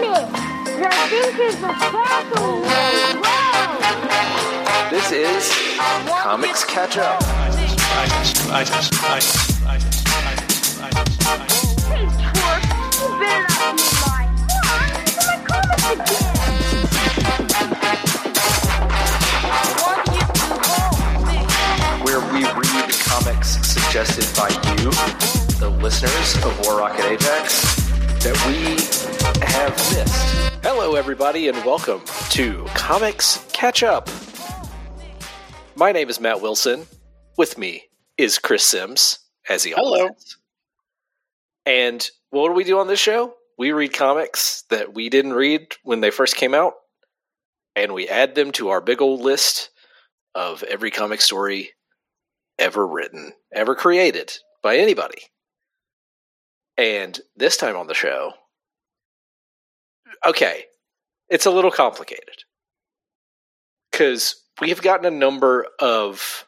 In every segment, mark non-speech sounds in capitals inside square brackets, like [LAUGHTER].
Whoa! This is Comics Catch Up. Where we read comics suggested by you, the listeners of War Rocket Ajax, that we have missed. Hello, everybody, and welcome to Comics Catch Up. My name is Matt Wilson. With me is Chris Sims, as he always Hello. is. And what do we do on this show? We read comics that we didn't read when they first came out, and we add them to our big old list of every comic story ever written, ever created by anybody. And this time on the show, okay, it's a little complicated because we have gotten a number of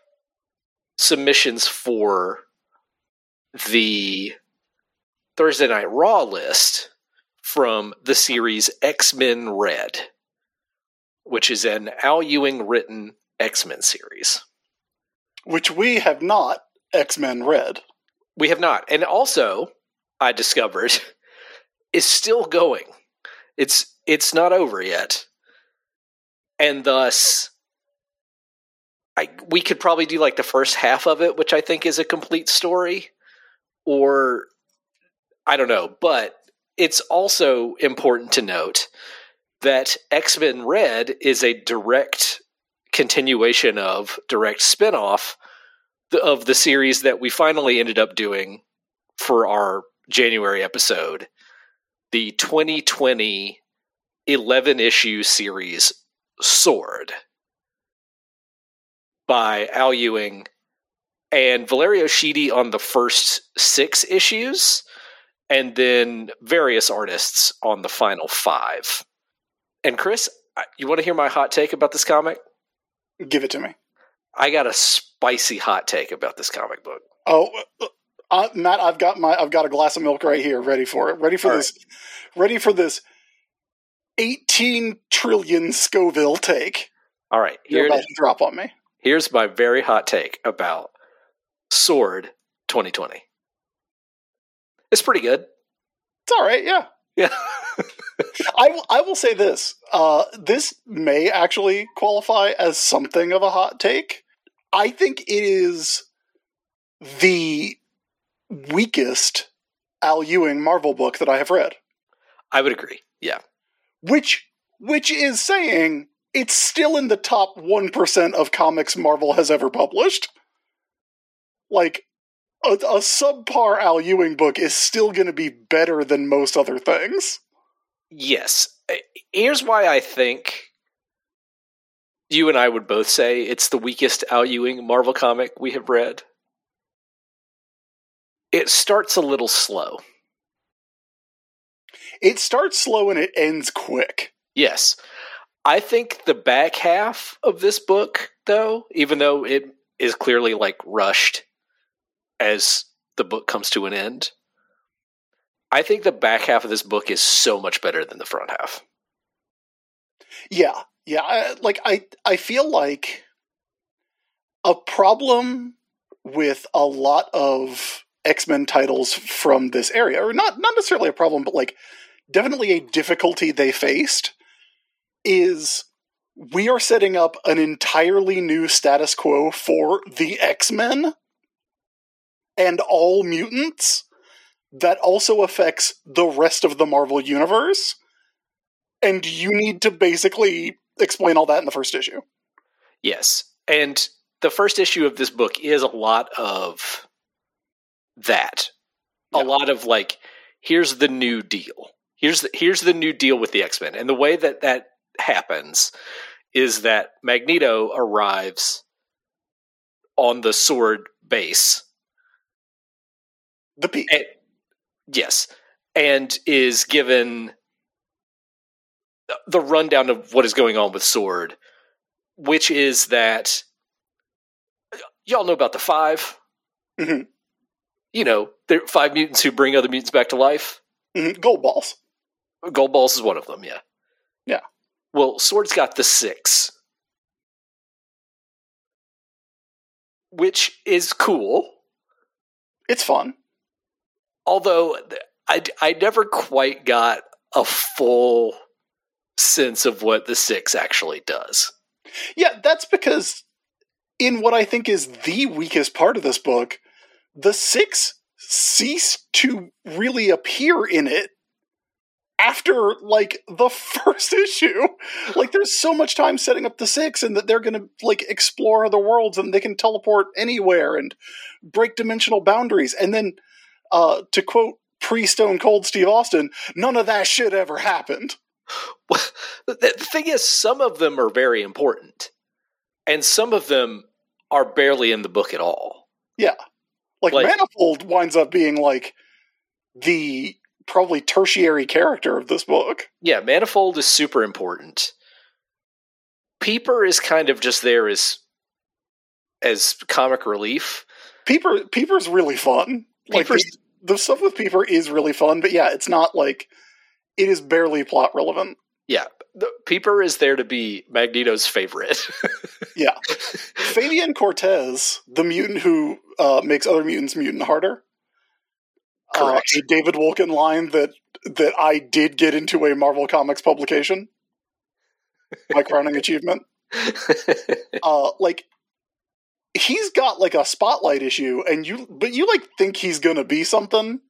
submissions for the Thursday Night Raw list from the series X Men Red, which is an Al Ewing written X Men series. which we have not X Men read. We have not. And also, I discovered is still going. It's it's not over yet. And thus I we could probably do like the first half of it, which I think is a complete story or I don't know, but it's also important to note that X-Men Red is a direct continuation of direct spin-off of the series that we finally ended up doing for our January episode, the 2020 11 issue series Sword by Al Ewing and Valerio Schiti on the first six issues, and then various artists on the final five. And Chris, you want to hear my hot take about this comic? Give it to me. I got a spicy hot take about this comic book. Oh, uh, uh, Matt, I've got my I've got a glass of milk right here, ready for it. Ready for All this. Ready for this. Eighteen trillion Scoville take. All right, You're about to drop on me. here's my very hot take about Sword 2020. It's pretty good. It's all right. Yeah. Yeah. [LAUGHS] I will, I will say this. Uh, this may actually qualify as something of a hot take. I think it is the weakest Al Ewing Marvel book that I have read. I would agree. Yeah. which which is saying it's still in the top 1% of comics Marvel has ever published. Like a, a subpar Al Ewing book is still going to be better than most other things. Yes. Here's why I think you and I would both say it's the weakest Al Ewing Marvel comic we have read. It starts a little slow. It starts slow and it ends quick. Yes. I think the back half of this book, though, even though it is clearly like rushed as the book comes to an end, I think the back half of this book is so much better than the front half. Yeah, yeah. I, like I, I feel like a problem with a lot of X Men titles from this area, or not, not necessarily a problem, but like definitely a difficulty they faced, is we are setting up an entirely new status quo for the X Men and all mutants that also affects the rest of the Marvel universe and you need to basically explain all that in the first issue. Yes. And the first issue of this book is a lot of that. Yeah. A lot of like here's the new deal. Here's the here's the new deal with the X-Men. And the way that that happens is that Magneto arrives on the sword base. The P. And, yes. And is given the rundown of what is going on with Sword, which is that y'all know about the 5 Mhm. You know, there are five mutants who bring other mutants back to life. Mhm, Goldballs. Gold balls is one of them. Yeah. Yeah. Well, Sword's got the six, which is cool. It's fun. Although I I never quite got a full sense of what the six actually does. Yeah, that's because in what I think is the weakest part of this book, the six cease to really appear in it after like the [LAUGHS] first issue. Like there's so much time setting up the six and that they're gonna like explore other worlds and they can teleport anywhere and break dimensional boundaries. And then uh to quote pre Stone Cold Steve Austin, none of that shit ever happened. [LAUGHS] the the thing is, some of them are very important, and some of them are barely in the book at all. Yeah. Like, Like- Manifold winds up being like the probably tertiary character of this book. Yeah, Manifold is super important. Peeper is kind of just there as as comic relief. Peeper Peeper's really fun. Like the, the stuff with Peeper is really fun, but yeah, it's not like it is barely plot relevant. yeah, the, Peeper is there to be Magneto's favorite. [LAUGHS] Yeah. Fabian Cortez, the mutant who uh, makes other mutants mutant harder. uh, Correct. a David Wolkin line that that I did get into a Marvel Comics publication. My crowning [LAUGHS] achievement. uh like he's got like a spotlight issue and you but you like think he's gonna be something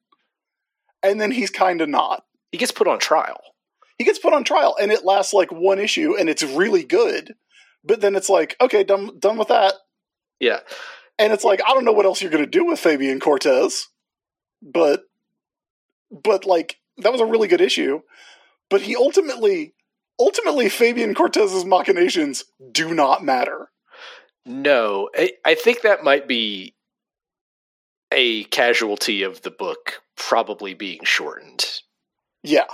and then he's kind of not he gets put on trial. he gets put on trial and it lasts like one issue and it's really good but then it's like okay done done with that Yeah, and it's like i don't know what else you're gonna do with fabian cortez but but like that was a really good issue but he ultimately ultimately fabian cortez's machinations do not matter no, I, I think that might be a casualty of the book probably being shortened. Yeah.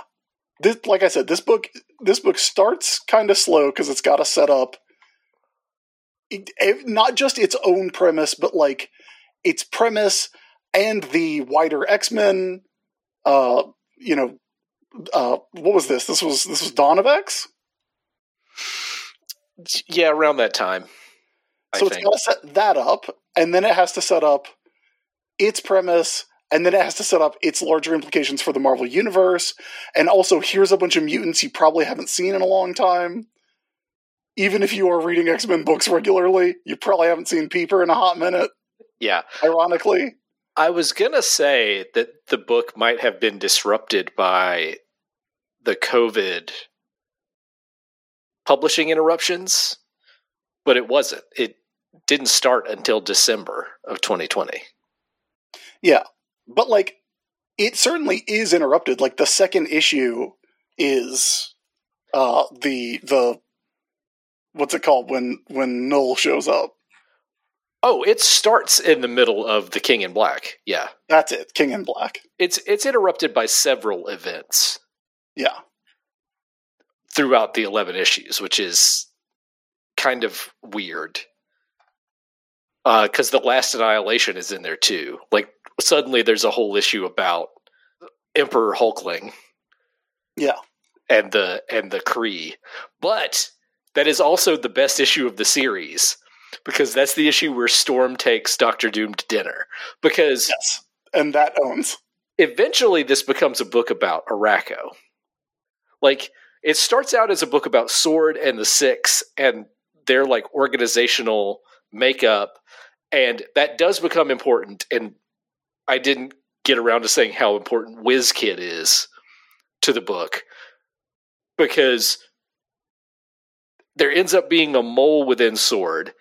This, like I said, this book this book starts kind of slow because it's got to set up it- it- not just its own premise, but like its premise and the wider X Men. Uh, you know, uh, what was this? This was this was Dawn of X. Yeah, around that time. I So it's think. got to set that up, and then it has to set up its premise, and then it has to set up its larger implications for the Marvel Universe. And also, here's a bunch of mutants you probably haven't seen in a long time. Even if you are reading X Men books regularly, you probably haven't seen Peeper in a hot minute, Yeah, ironically. I was gonna say that the book might have been disrupted by the COVID publishing interruptions, but it wasn't. It didn't start until December of 2020. Yeah. But, like, it certainly is interrupted. Like, the second issue is uh, the, the, what's it called when, when Knull shows up? Oh, it starts in the middle of the King in Black. Yeah, That's it, King in Black. it's it's interrupted by several events Yeah. throughout the 11 issues, which is kind of weird. Uh, because the last annihilation is in there too. Like suddenly, there's a whole issue about Emperor Hulkling Yeah. and the and the Kree, but that is also the best issue of the series because that's the issue where Storm takes Doctor Doom to dinner. Because Yes. And that owns. eventually this becomes a book about Arakko. Like it starts out as a book about Sword and the Six and their like organizational makeup, and that does become important. And I didn't get around to saying how important Wiz Kid is to the book because there ends up being a mole within Sword.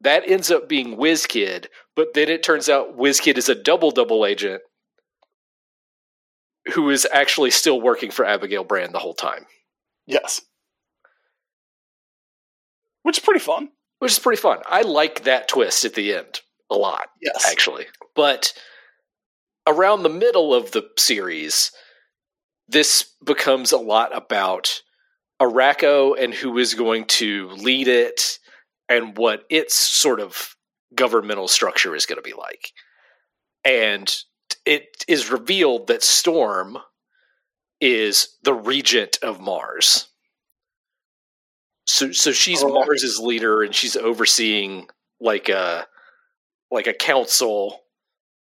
That ends up being Kid, but then it turns out Kid is a double double agent who is actually still working for Abigail Brand the whole time, Yes. Which is pretty fun. which is pretty fun. I like that twist at the end a lot, Yes. actually. But around the middle of the series, this becomes a lot about Arakko and who is going to lead it and what its sort of governmental structure is going to be like. And it is revealed that Storm is the regent of Mars. So so she's Oh. Mars's leader and she's overseeing like a like a council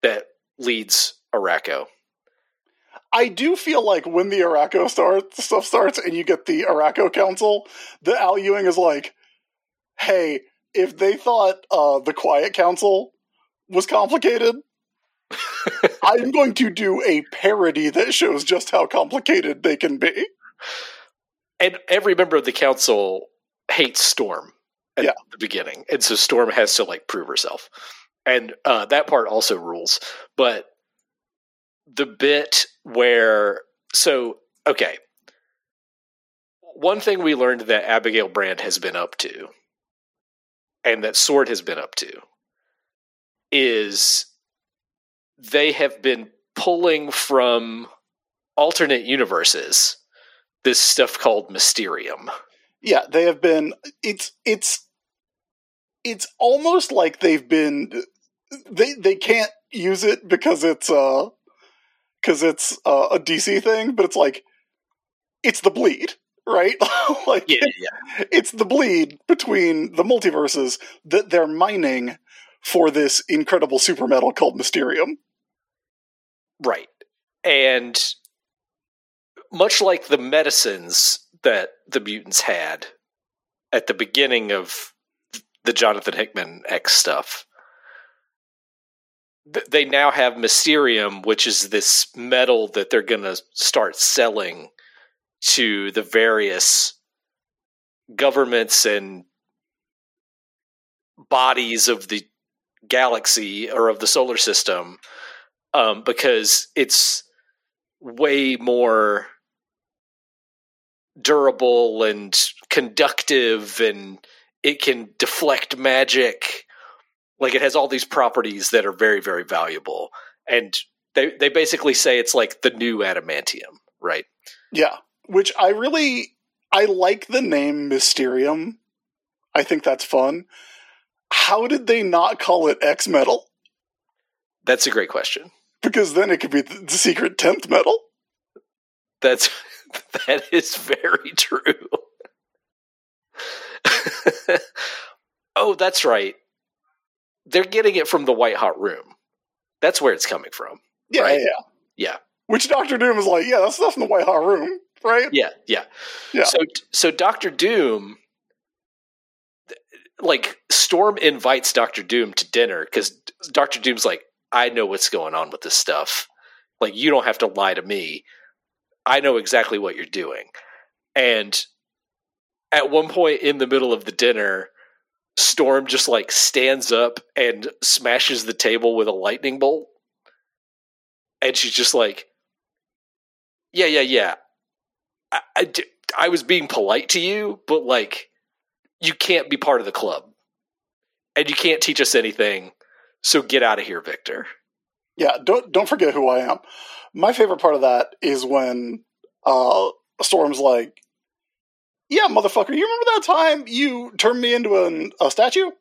that leads Arakko. I do feel like when the Arakko start, stuff starts and you get the Arakko Council, the Al Ewing is like, hey, if they thought uh, the Quiet Council was complicated, [LAUGHS] I'm going to do a parody that shows just how complicated they can be. And every member of the council hates Storm at Yeah. the beginning. And so Storm has to like prove herself. And uh, that part also rules. But the bit where so okay. One thing we learned that Abigail Brand has been up to, and that Sword has been up to, is they have been pulling from alternate universes this stuff called Mysterium. Yeah, they have been. It's it's it's almost like they've been. They they can't use it because it's uh because it's uh, a DC thing, but it's like it's the bleed, right? [LAUGHS] like Yeah, yeah. it's the bleed between the multiverses that they're mining for this incredible super metal called Mysterium. Right. And much like the medicines that the mutants had at the beginning of the Jonathan Hickman X stuff, th- they now have Mysterium, which is this metal that they're going to start selling to the various governments and bodies of the galaxy or of the solar system um, because it's way more durable and conductive and it can deflect magic like it has all these properties that are very very valuable and they they basically say it's like the new adamantium right Yeah, which I really I like the name Mysterium. I think that's fun. How did they not call it X Metal? that's a great question Because then it could be the secret tenth metal. that's [LAUGHS] that is very true [LAUGHS] oh that's right they're getting it from the white hot room that's where it's coming from Yeah, Right. yeah, yeah. Which Doctor Doom is like, yeah, that's stuff in the White Hot Room, right? Yeah, yeah. Yeah. So so Doctor Doom like Storm invites Doctor Doom to dinner cuz Doctor Doom's like I know what's going on with this stuff. Like you don't have to lie to me. I know exactly what you're doing. And at one point in the middle of the dinner, Storm just like stands up and smashes the table with a lightning bolt. And she's just like, Yeah, yeah, yeah. I, I was being polite to you, but like, you can't be part of the club. And you can't teach us anything. So get out of here, Victor. Yeah, don't don't forget who I am. My favorite part of that is when uh Storm's like, "Yeah, motherfucker, you remember that time you turned me into an, a statue?"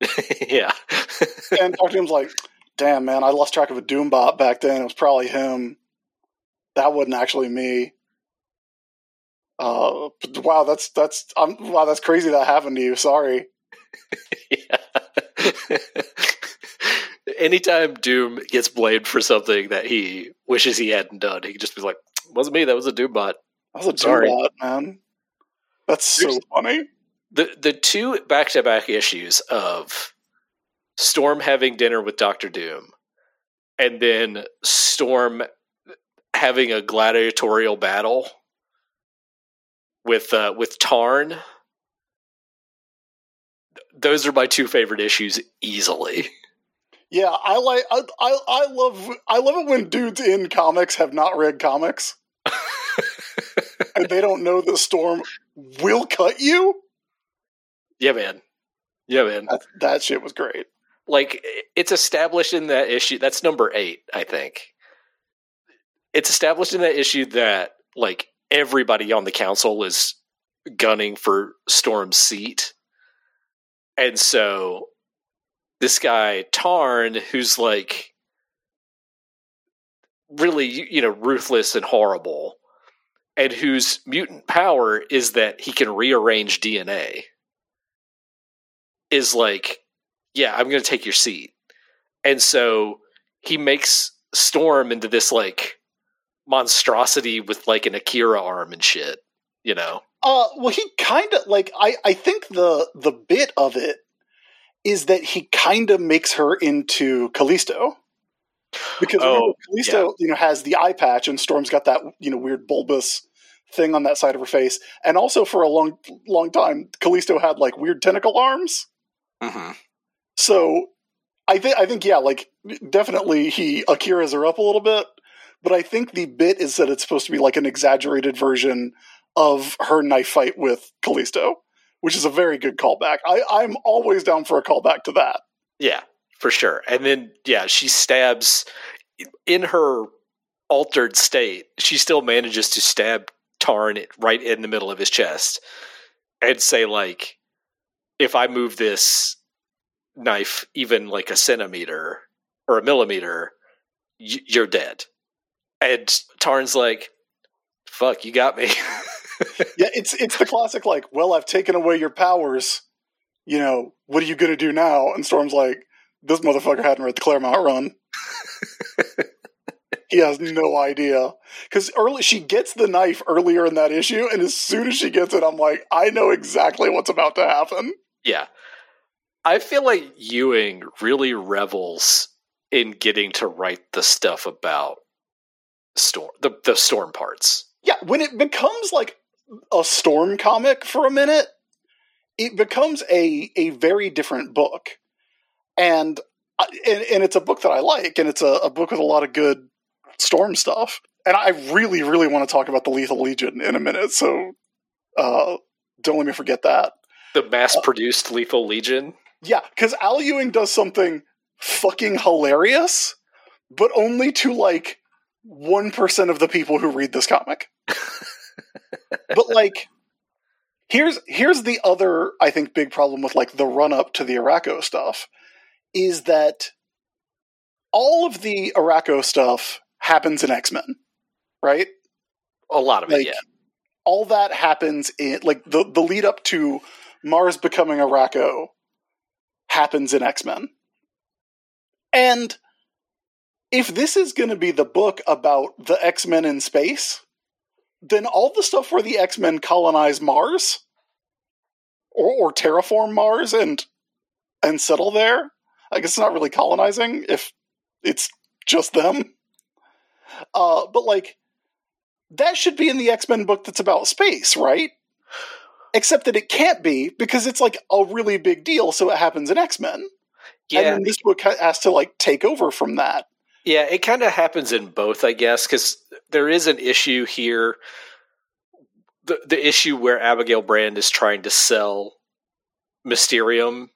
[LAUGHS] yeah. And Doctor Doom's like, "Damn, man, I lost track of a Doombot back then. It was probably him. That wasn't actually me." Uh, wow, that's that's um, wow, that's crazy that happened to you. Sorry. [LAUGHS] yeah. Anytime Doom gets blamed for something that he wishes he hadn't done, he can just be like, wasn't me, that was a Doombot. That was a Sorry. Doombot, man. That's so There's- funny. the the two back to back issues of Storm having dinner with Doctor Doom, and then Storm having a gladiatorial battle with uh, with Tarn. Those are my two favorite issues easily. Yeah, I like. I, I I love. I love it when dudes in comics have not read comics [LAUGHS] and they don't know the storm will cut you. yeah, man. Yeah, man. That, that shit was great. like it's established in that issue that's number eight i think it's established in that issue that like everybody on the council is gunning for storm's seat and so this guy tarn who's like really you you know ruthless and horrible and whose mutant power is that he can rearrange DNA, is like, yeah, I'm going to take your seat. And so he makes Storm into this like monstrosity with like an Akira arm and shit, you know? Uh, well, he kind of like I. I think the the bit of it is that he kind of makes her into Callisto because Oh, remember, Callisto, you know, has the eye patch, and Storm's got that you know weird bulbous thing on that side of her face, and also for a long long time, Callisto had like weird tentacle arms. Mm-hmm. So I think I think yeah, like definitely he Akira's her up a little bit, but I think the bit is that it's supposed to be like an exaggerated version of her knife fight with Callisto, which is a very good callback. I, I'm always down for a callback to that. Yeah, for sure. And then, yeah, she stabs in her altered state. She still manages to stab Tarn right in the middle of his chest and say, like, if I move this knife even like a centimeter or a millimeter, y- you're dead. And Tarn's like, fuck, you got me. [LAUGHS] Yeah, it's it's the classic like, well, I've taken away your powers. You know, what are you gonna do now? And Storm's like, this motherfucker hadn't read the Claremont run. [LAUGHS] he has no idea because early she gets the knife earlier in that issue, and as soon as she gets it, I'm like, I know exactly what's about to happen. Yeah. I feel like Ewing really revels in getting to write the stuff about storm the, the storm parts. Yeah, when it becomes like a storm comic for a minute, it becomes a a very different book, and uh, and, and it's a book that I like, and it's a, a book with a lot of good storm stuff. And I really, really want to talk about the Lethal Legion in a minute, so uh, don't let me forget that. The mass produced Lethal Legion. Yeah, because Al Ewing does something fucking hilarious, but only to like 1% of the people who read this comic. [LAUGHS] but like here's here's the other I think big problem with like the run up to the Arakko stuff is that all of the Arakko stuff happens in X-Men, right? A lot of Like it, yeah. all that happens in like the the lead up to Mars becoming Arakko happens in X-Men. And if this is going to be the book about the X-Men in space, then all the stuff where the X-Men colonize Mars or, or terraform Mars and and settle there, I guess it's not really colonizing if it's just them. Uh, but like that should be in the X-Men book that's about space, right? Except that it can't be because it's like a really big deal, so it happens in X-Men. Yeah, And then this book has to like take over from that. yeah, it kind of happens in both, I guess, because there is an issue here. The the issue where Abigail Brand is trying to sell Mysterium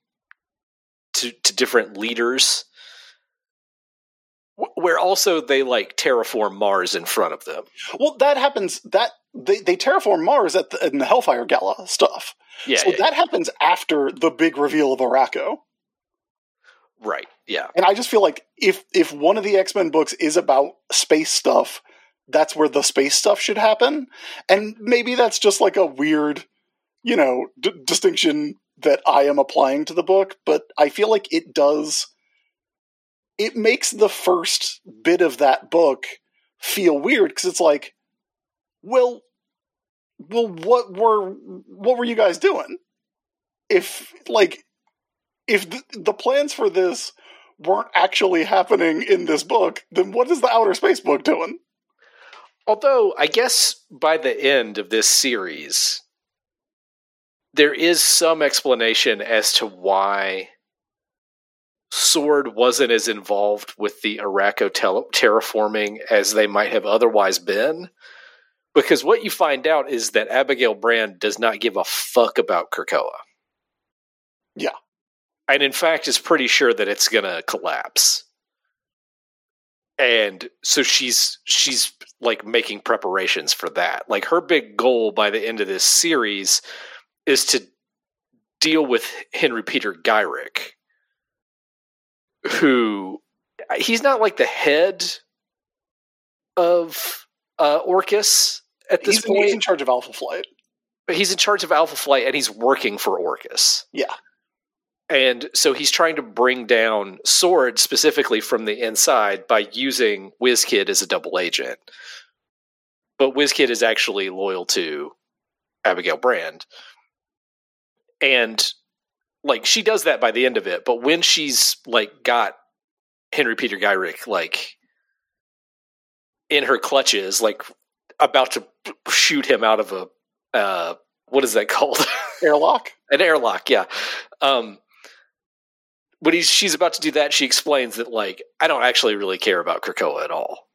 to to different leaders, where also they like terraform Mars in front of them. Well, that happens. That they, they terraform Mars at the, in the Hellfire Gala stuff. Yeah, so yeah, that happens after the big reveal of Arakko. right. Yeah, And I just feel like if if one of the X Men books is about space stuff, that's where the space stuff should happen. And maybe that's just like a weird, you know, d- distinction that I am applying to the book. But I feel like it does. It makes the first bit of that book feel weird because it's like, well, well, what were what were you guys doing? If like, if the, the plans for this weren't actually happening in this book, then what is the outer space book doing? Although I guess by the end of this series, there is some explanation as to why Sword wasn't as involved with the Arakko tel- terraforming as they might have otherwise been. Because what you find out is that Abigail Brand does not give a fuck about Krakoa. Yeah. And in fact is pretty sure that it's going to collapse. And so she's she's like making preparations for that. Like her big goal by the end of this series is to deal with Henry Peter Gyrich, who he's not like the head of uh, Orchis at this He's, point. he's in charge of Alpha Flight. he's in charge of Alpha Flight and he's working for Orchis. Yeah. And so he's trying to bring down Sword specifically from the inside by using Wiz Kid as a double agent. But Wiz Kid is actually loyal to Abigail Brand. And like she does that by the end of it, but when she's like got Henry Peter Gyrich like in her clutches, like about to shoot him out of a uh what is that called? [LAUGHS] Airlock. An airlock, yeah. Um, when he's she's about to do that, she explains that like I don't actually really care about Krakoa at all,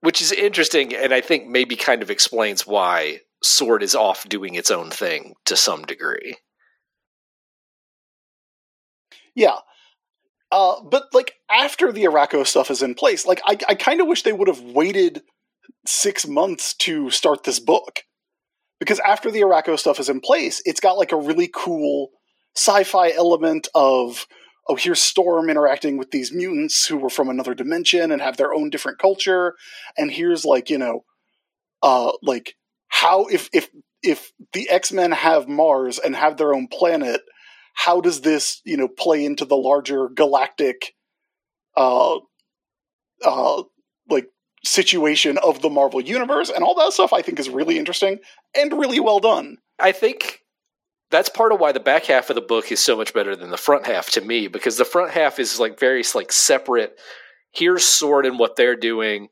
which is interesting, and I think maybe kind of explains why Sword is off doing its own thing to some degree. Yeah. Uh, but like after the Arakko stuff is in place, like I, I kind of wish they would have waited six months to start this book. Because after the Arakko stuff is in place, it's got like a really cool sci-fi element of oh here's Storm interacting with these mutants who were from another dimension and have their own different culture, and here's like you know, uh, like how if if if the X Men have Mars and have their own planet, how does this you know play into the larger galactic uh uh like situation of the marvel universe and all that stuff i think is really interesting and really well done I think that's part of why the back half of the book is so much better than the front half to me because the front half is like very like separate. Here's Sword and what they're doing.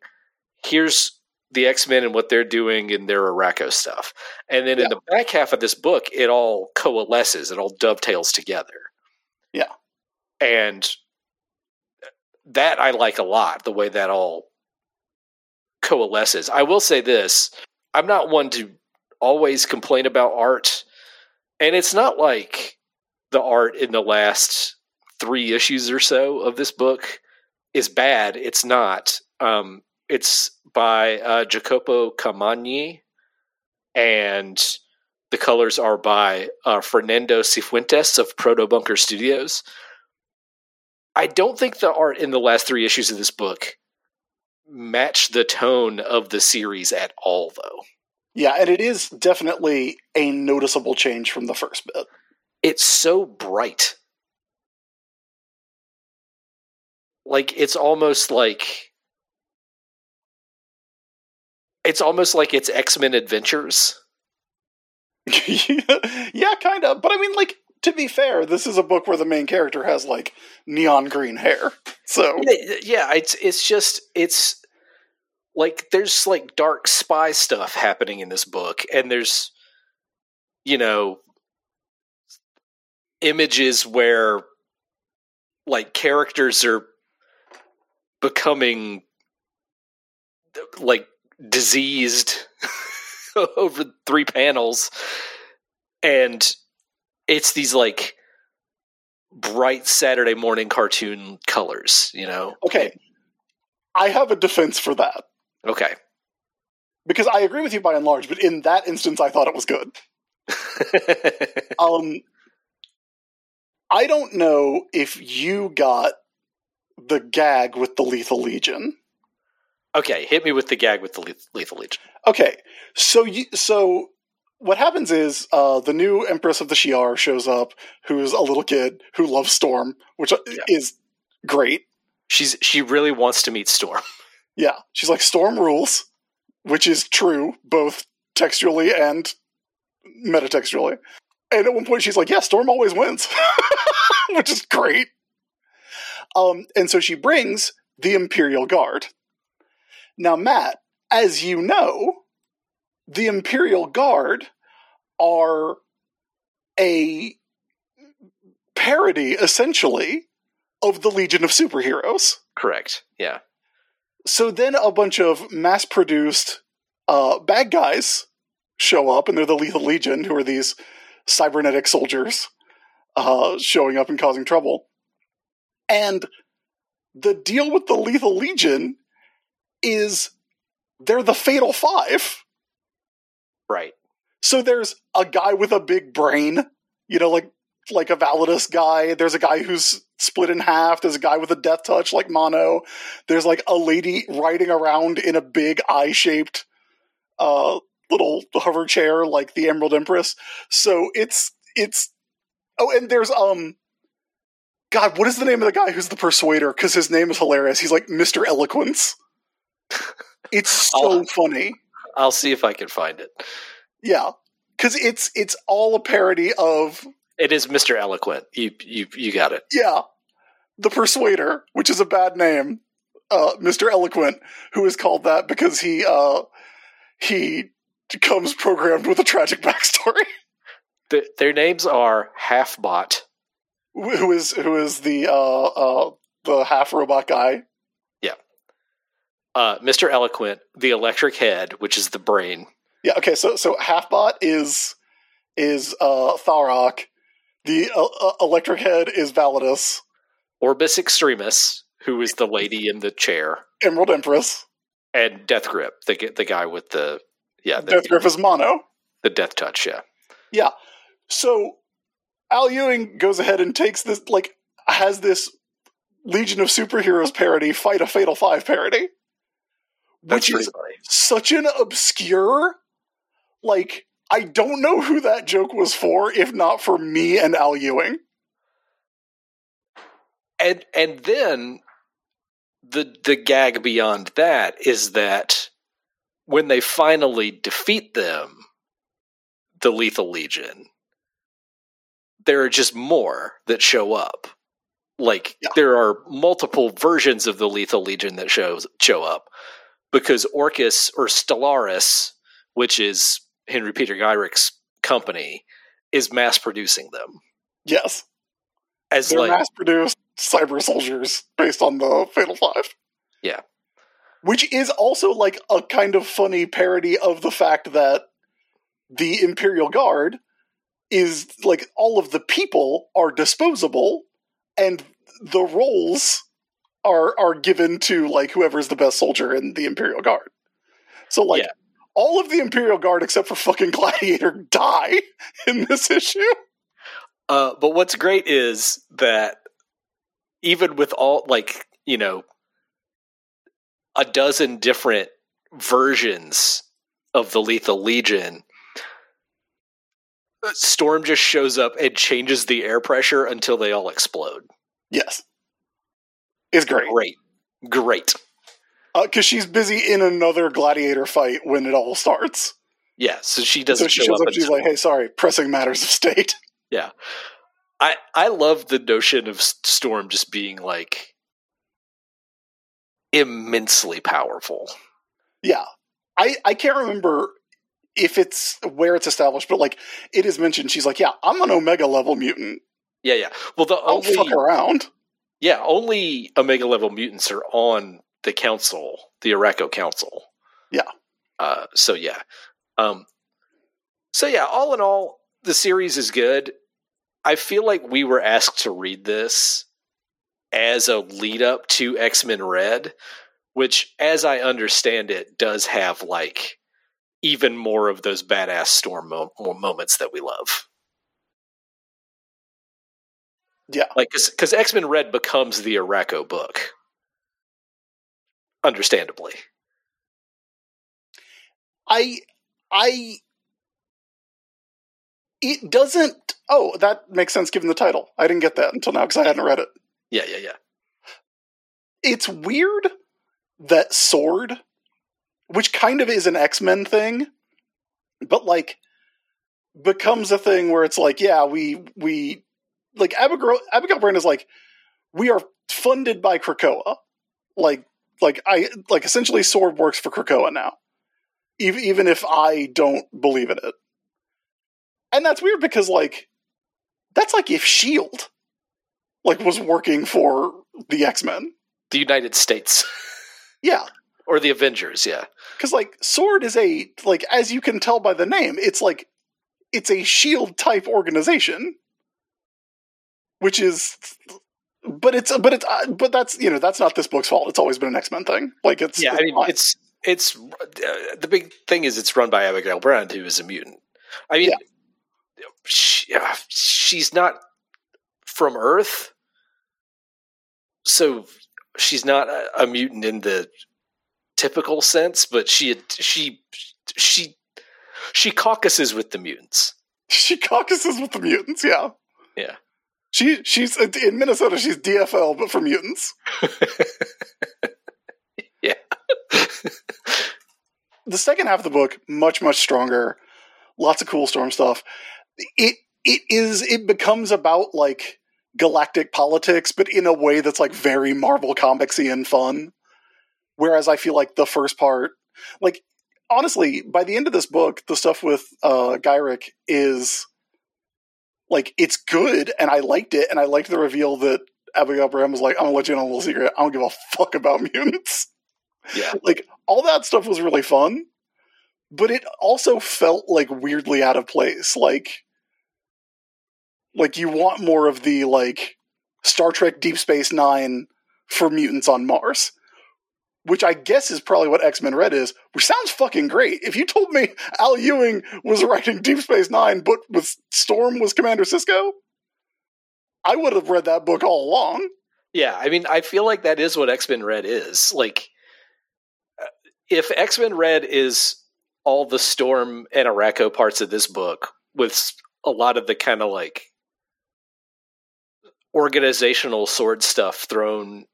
Here's the X Men and what they're doing in their Arakko stuff. And then Yeah. in the back half of this book, it all coalesces. It all dovetails together. Yeah. And that I like a lot. The way that all coalesces. I will say this: I'm not one to always complain about art. And it's not like the art in the last three issues or so of this book is bad. It's not. Um, it's by uh, Jacopo Camagni, and the colors are by uh, Fernando Sifuentes of Protobunker Studios. I don't think the art in the last three issues of this book match the tone of the series at all, though. yeah and it is definitely a noticeable change from the first bit it's so bright. Like it's almost like it's almost like it's X-Men Adventures. [LAUGHS] yeah kind of but i mean like to be fair this is a book where the main character has like neon green hair [LAUGHS] so Yeah, yeah, it's it's just it's like there's like dark spy stuff happening in this book and there's you know images where like characters are becoming like diseased [LAUGHS] over three panels. And it's these like bright saturday morning cartoon colors you know? Okay. I have a defense for that. Okay. Because i agree with you by and large but in that instance i thought it was good. [LAUGHS] Um i don't know if you got the gag with the lethal legion okay hit me with the gag with the lethal legion. Okay so you so what happens is uh the new empress of the Shi'ar shows up who's a little kid who loves storm which Yeah. is great. She's she really wants to meet storm. [LAUGHS] Yeah she's like storm rules which is true both textually and metatextually. And at one point she's like yeah storm always wins [LAUGHS] which is great. Um and so she brings the imperial guard now matt as you know the imperial guard are a parody essentially of the legion of superheroes. Correct. Yeah. So then a bunch of mass produced uh, bad guys show up, and they're the Lethal Legion, who are these cybernetic soldiers uh, showing up and causing trouble. And the deal with the Lethal Legion is they're the Fatal Five. right So there's a guy with a big brain, you know, like like a Validus guy. There's a guy who's split in half. There's a guy with a death touch like Mano. There's like a lady riding around in a big eye shaped uh little hover chair like the Emerald Empress. So it's it's oh and there's um God, what is the name of the guy who's the persuader? Because his name is hilarious. He's like Mr. Eloquence. It's so Oh. funny. I'll see if I can find it. Yeah. Cause it's it's all a parody of It is Mr. Eloquent. You you you got it. yeah, the Persuader, which is a bad name. Uh, Mr. Eloquent, who is called that because he uh, he comes programmed with a tragic backstory. [LAUGHS] The, their names are Halfbot, who is who is the uh, uh, the half robot guy? Uh, Mr. Eloquent, the Electric Head, which is the brain, Yeah. Okay. So so Halfbot is is uh, Tharok. The uh, uh, Electric Head is Validus. Orbis Extremis, who is the lady in the chair, Emerald Empress. and Death Grip, the the guy with the yeah the Death Grip is Mano. the death touch. Yeah, Yeah. So Al Ewing goes ahead and takes this, like, has this Legion of Superheroes parody fight a Fatal Five parody, that's which is funny. such an obscure, like, I don't know who that joke was for, if not for me and Al Ewing. and and then the the gag beyond that is that when they finally defeat them the lethal legion there are just more that show up like Yeah. there are multiple versions of the lethal legion that shows show up because orchis or stellaris which is henry peter gyrich's company is mass producing them Yes. as They're like mass produced cyber soldiers based on the Fatal Five. Yeah. Which is also like a kind of funny parody of the fact that the Imperial Guard is like all of the people are disposable and the roles are are given to like whoever's the best soldier in the Imperial Guard. So like Yeah. all of the Imperial Guard except for fucking Gladiator [LAUGHS] die in this issue. Uh, but what's great is that even with all like you know a dozen different versions of the Lethal Legion, Storm just shows up and changes the air pressure until they all explode. Yes. It's great. Great, great. because Uh, she's busy in another gladiator fight when it all starts. Yeah, so she doesn't so she show shows up. up. She's like, "Hey, sorry, pressing matters of state." [LAUGHS] Yeah. I I love the notion of Storm just being like immensely powerful. Yeah, I I can't remember if it's where it's established, but like it is mentioned. She's like, "Yeah, I'm an Omega level mutant. Yeah, yeah. Well, the I'll only fuck around." Yeah, only Omega level mutants are on the council, the Arakko Council. Yeah. Uh, so yeah. Um. So yeah, all in all, the series is good. I feel like we were asked to read this as a lead up to X Men Red, which, as I understand it, does have like even more of those badass storm mo- mo- moments that we love. Yeah, Like, because X Men Red becomes the Arakko book, understandably. I I it doesn't. Oh, that makes sense given the title. I didn't get that until now because I hadn't read it. Yeah, yeah, yeah. it's weird that sword which kind of is an x-men thing but like becomes a thing where it's like yeah we we like abigail abigail brand is like we are funded by krakoa. Like like i like essentially sword works for krakoa now even, even if i don't believe in it. And that's weird because like that's like if shield like was working for the x-men. The United States. [LAUGHS] Yeah. Or the Avengers. Yeah, because like sword is a like as you can tell by the name it's like it's a shield type organization which is but it's but it's uh, but that's you know that's not this book's fault it's always been an x-men thing like it's yeah. I it's mean, fine. it's it's uh, the big thing is it's run by Abigail Brand, who is a mutant. I mean, she, uh, she's not from Earth. So she's not a, a mutant in the typical sense, but she she she she caucuses with the mutants. She caucuses with the mutants, yeah. Yeah. She she's in Minnesota. She's DFL, but for mutants. [LAUGHS] yeah. [LAUGHS] the second half of the book much much stronger. Lots of cool storm stuff. It it is it becomes about like galactic politics, but in a way that's like very Marvel comicsy and fun. Whereas I feel like the first part, like honestly, by the end of this book, the stuff with uh Gyrich is like it's good and I liked it and I liked the reveal that Abigail Brand was like, I'm gonna let you in on a little secret. I don't give a fuck about [LAUGHS] mutants. Yeah. Like all that stuff was really fun, but it also felt like weirdly out of place. Like like you want more of the like Star Trek Deep Space 9 for mutants on Mars. Which I guess is probably what X Men Red is, which sounds fucking great. If you told me [LAUGHS] Al Ewing was writing Deep Space Nine, but with Storm was Commander Sisko, I would have read that book all along. Yeah, I mean, I feel like that is what X Men Red is. Like, uh, if X Men Red is all the Storm and Arakko parts of this book, with a lot of the kind of like organizational sword stuff thrown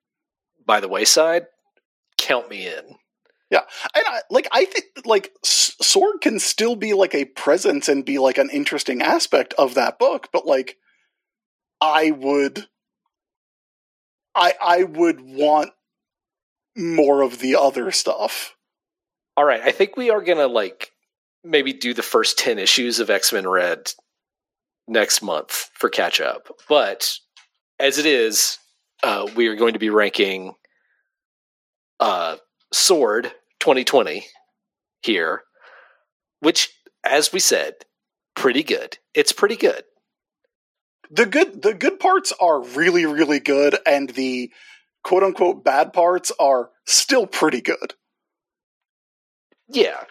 by the wayside, count me in. Yeah, and I, like I think like sword can still be like a presence and be like an interesting aspect of that book, but like I would, I I would want more of the other stuff. All right, I think we are gonna like maybe do the first ten issues of X Men Red next month for catch up. But as it is, uh, we are going to be ranking uh, Sword 2020 here, which, as we said, pretty good. It's pretty good. The good the good parts are really really good, and the quote unquote bad parts are still pretty good. Yeah.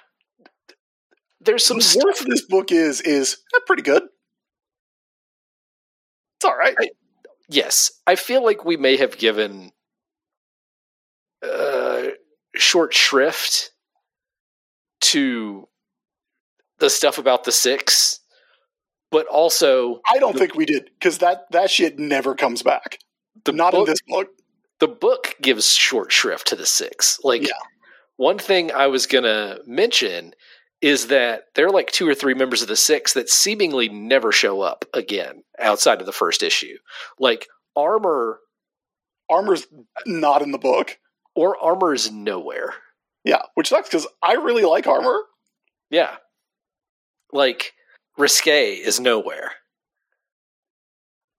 There's some the stuff. this book is is eh, pretty good. It's all right. I- yes, I feel like we may have given uh, short shrift to the stuff about the six, but also I don't think we did because that that shit never comes back. the Not book, in this book. the book gives short shrift to the six. Like Yeah. one thing I was gonna mention is that there are like two or three members of the six that seemingly never show up again outside of the first issue. Like armor Armor's not in the book. Or armor is nowhere. Yeah, which sucks because I really like armor. Yeah. Like risque is nowhere.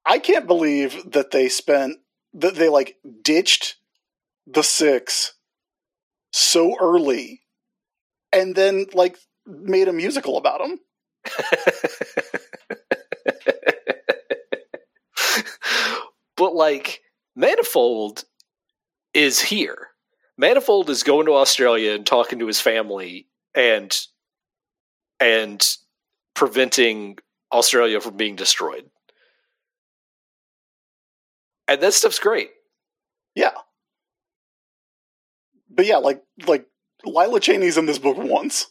I can't believe that they spent that they like ditched the six so early and then like made a musical about them. [LAUGHS] but like Manifold is here. Manifold is going to Australia and talking to his family and and preventing Australia from being destroyed. And that stuff's great. Yeah. But yeah, like like Lila Cheney's in this book once.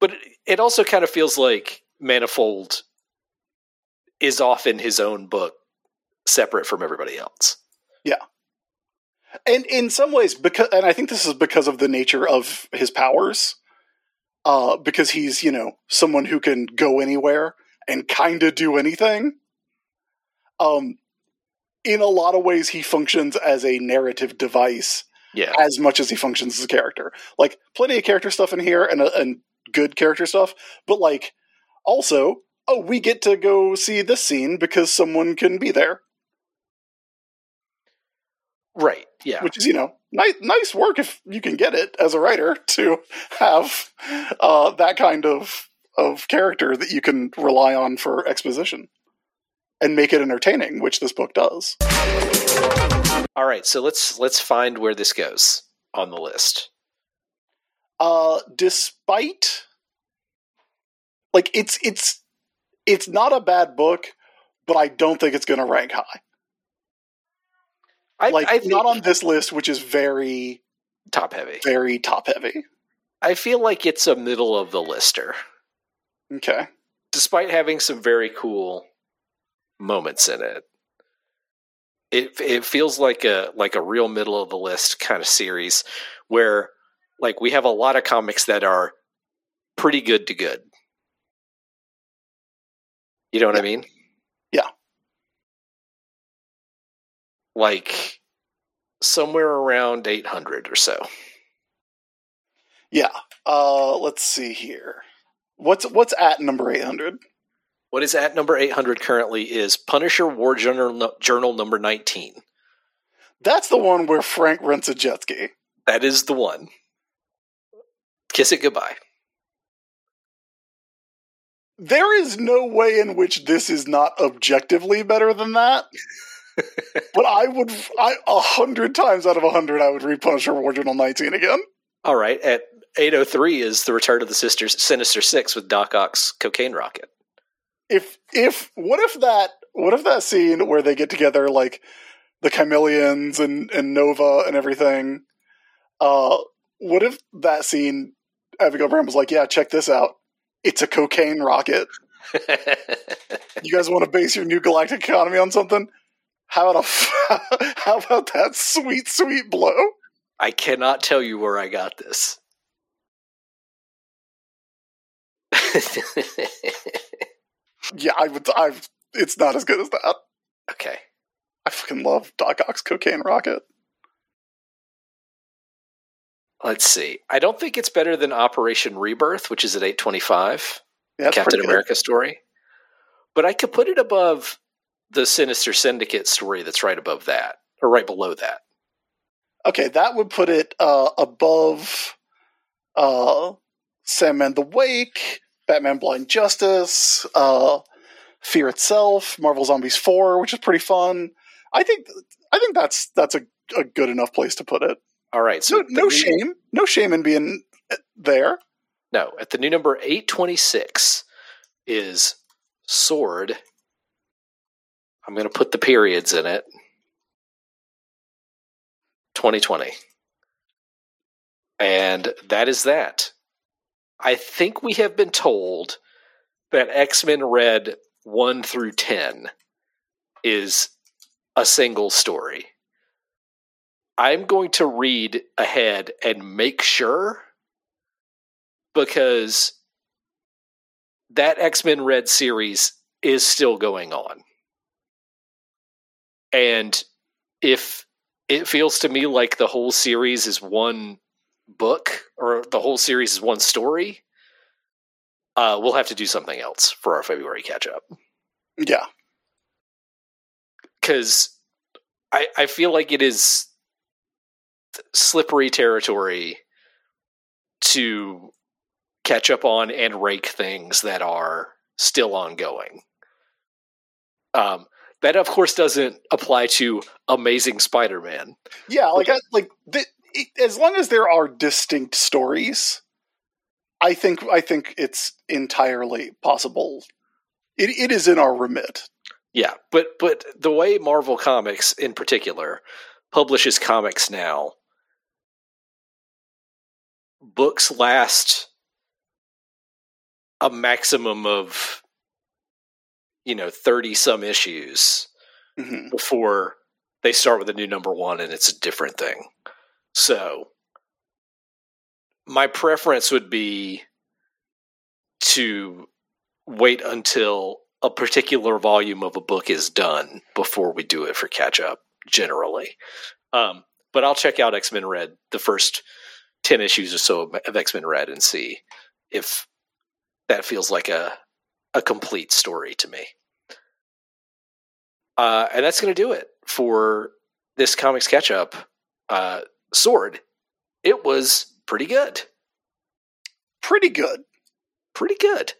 But it, also kind of feels like Manifold is off in his own book, separate from everybody else. And in some ways, because and I think this is because of the nature of his powers. Uh, because he's, you know, someone who can go anywhere and kind of do anything. Um, in a lot of ways, he functions as a narrative device Yeah. as much as he functions as a character. Like plenty of character stuff in here and uh, and good character stuff, but like also, oh, we get to go see this scene because someone can be there, Right. Yeah. which is you know nice nice work if you can get it as a writer [LAUGHS] to have uh, that kind of of character that you can rely on for exposition and make it entertaining, which this book does. All right, so let's let's find where this goes on the list. uh despite like it's it's it's not a bad book but I don't think it's going to rank high. I, Like I think not on this list, which is very, top heavy. very top heavy. I feel like it's a middle of the lister, Okay. despite having some very cool moments in it. It it feels like a like a real middle of the list kind of series where like we have a lot of comics that are pretty good to good. You know what I mean? Yeah. Like somewhere around 800 or so. Yeah. Uh, let's see here. What's what's at number eight hundred? What is at number 800 currently is Punisher War Journal, Journal number 19. That's the one where Frank rents a jet ski. That is the one. Kiss it goodbye. There is no way in which this is not objectively better than that. But I would, I a hundred times out of a hundred, I would read Punisher War Journal 19 again. All right, at 803 is the return of the Sisters Sinister Six with Doc Ock's cocaine rocket. If if what if that what if that scene where they get together like the chameleons and and Nova and everything, uh, what if that scene Abigail Brand was like, yeah, check this out, it's a cocaine rocket. [LAUGHS] You guys want to base your new galactic economy on something? How about [LAUGHS] a, how about that sweet sweet blow? I cannot tell you where I got this. [LAUGHS] Yeah, I would. I. It's not as good as that. okay. I fucking love Doc Ock's cocaine rocket. Let's see. I don't think it's better than Operation Rebirth, which is at 825, Yeah, Captain. America story. But I could put it above the Sinister Syndicate story that's right above that, or right below that. Okay, that would put it uh, above uh, Sandman the Wake, Batman Blind Justice, uh, Fear Itself, Marvel Zombies 4, which is pretty fun. I think I think that's that's a, a good enough place to put it. All right. So No, no shame. No shame in being there. No, at the new number 826 is Sword. I'm going to put the periods in it. 2020. And that is that. I think we have been told that X Men Red 1 through 10 is a single story. I'm going to read ahead and make sure because that X Men Red series is still going on. And if it feels to me like the whole series is one book or the whole series is one story, uh, we'll have to do something else for our February catch up. Yeah. Because I, I feel like it is slippery territory to catch up on and rake things that are still ongoing. Um, that, of course, doesn't apply to Amazing Spider-Man. Yeah, like I, like th- as long as there are distinct stories, I think I think it's entirely possible. It it is in our remit. Yeah, but but the way Marvel Comics, in particular, publishes comics now, books last a maximum of you know thirty some issues Mhm. before they start with a new number one and it's a different thing. So my preference would be to wait until a particular volume of a book is done before we do it for catch up generally. Um, but I'll check out X Men Red, the first 10 issues or so of- of X Men Red, and see if that feels like a, a complete story to me. Uh, and that's going to do it for this comics catch up. Uh, Sword, it was pretty good. Pretty good. Pretty good.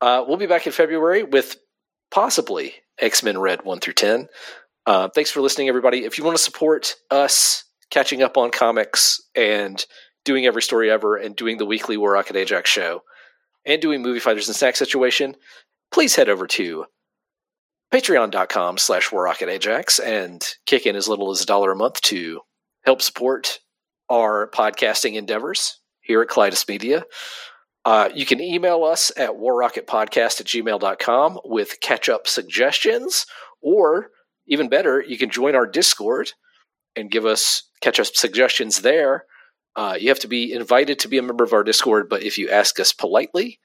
Uh, we'll be back in February with possibly X Men Red 1 through 10. Uh, thanks for listening, everybody. If you want to support us catching up on comics and doing every story ever and doing the weekly War Rocket Ajax show and doing Movie Fighters and Snack Situation, please head over to patreon.com slash warrocketajax and kick in as little as a dollar a month to help support our podcasting endeavors here at Kalidas Media. Uh, you can email us at warrocketpodcast at gmail.com with catch up suggestions, or even better, you can join our Discord and give us catch up suggestions there. Uh, you have to be invited to be a member of our Discord, but if you ask us politely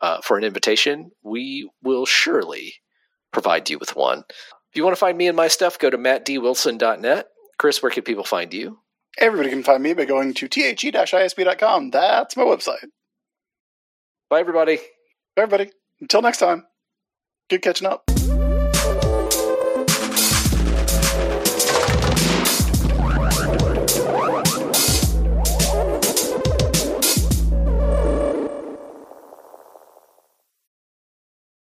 uh, for an invitation, we will surely provide you with one. If you want to find me and my stuff, go to mattdwilson.net. Chris, where can people find you? Everybody can find me by going to the-isb.com. That's my website. Bye, everybody. Bye, Everybody, until next time, good catching up.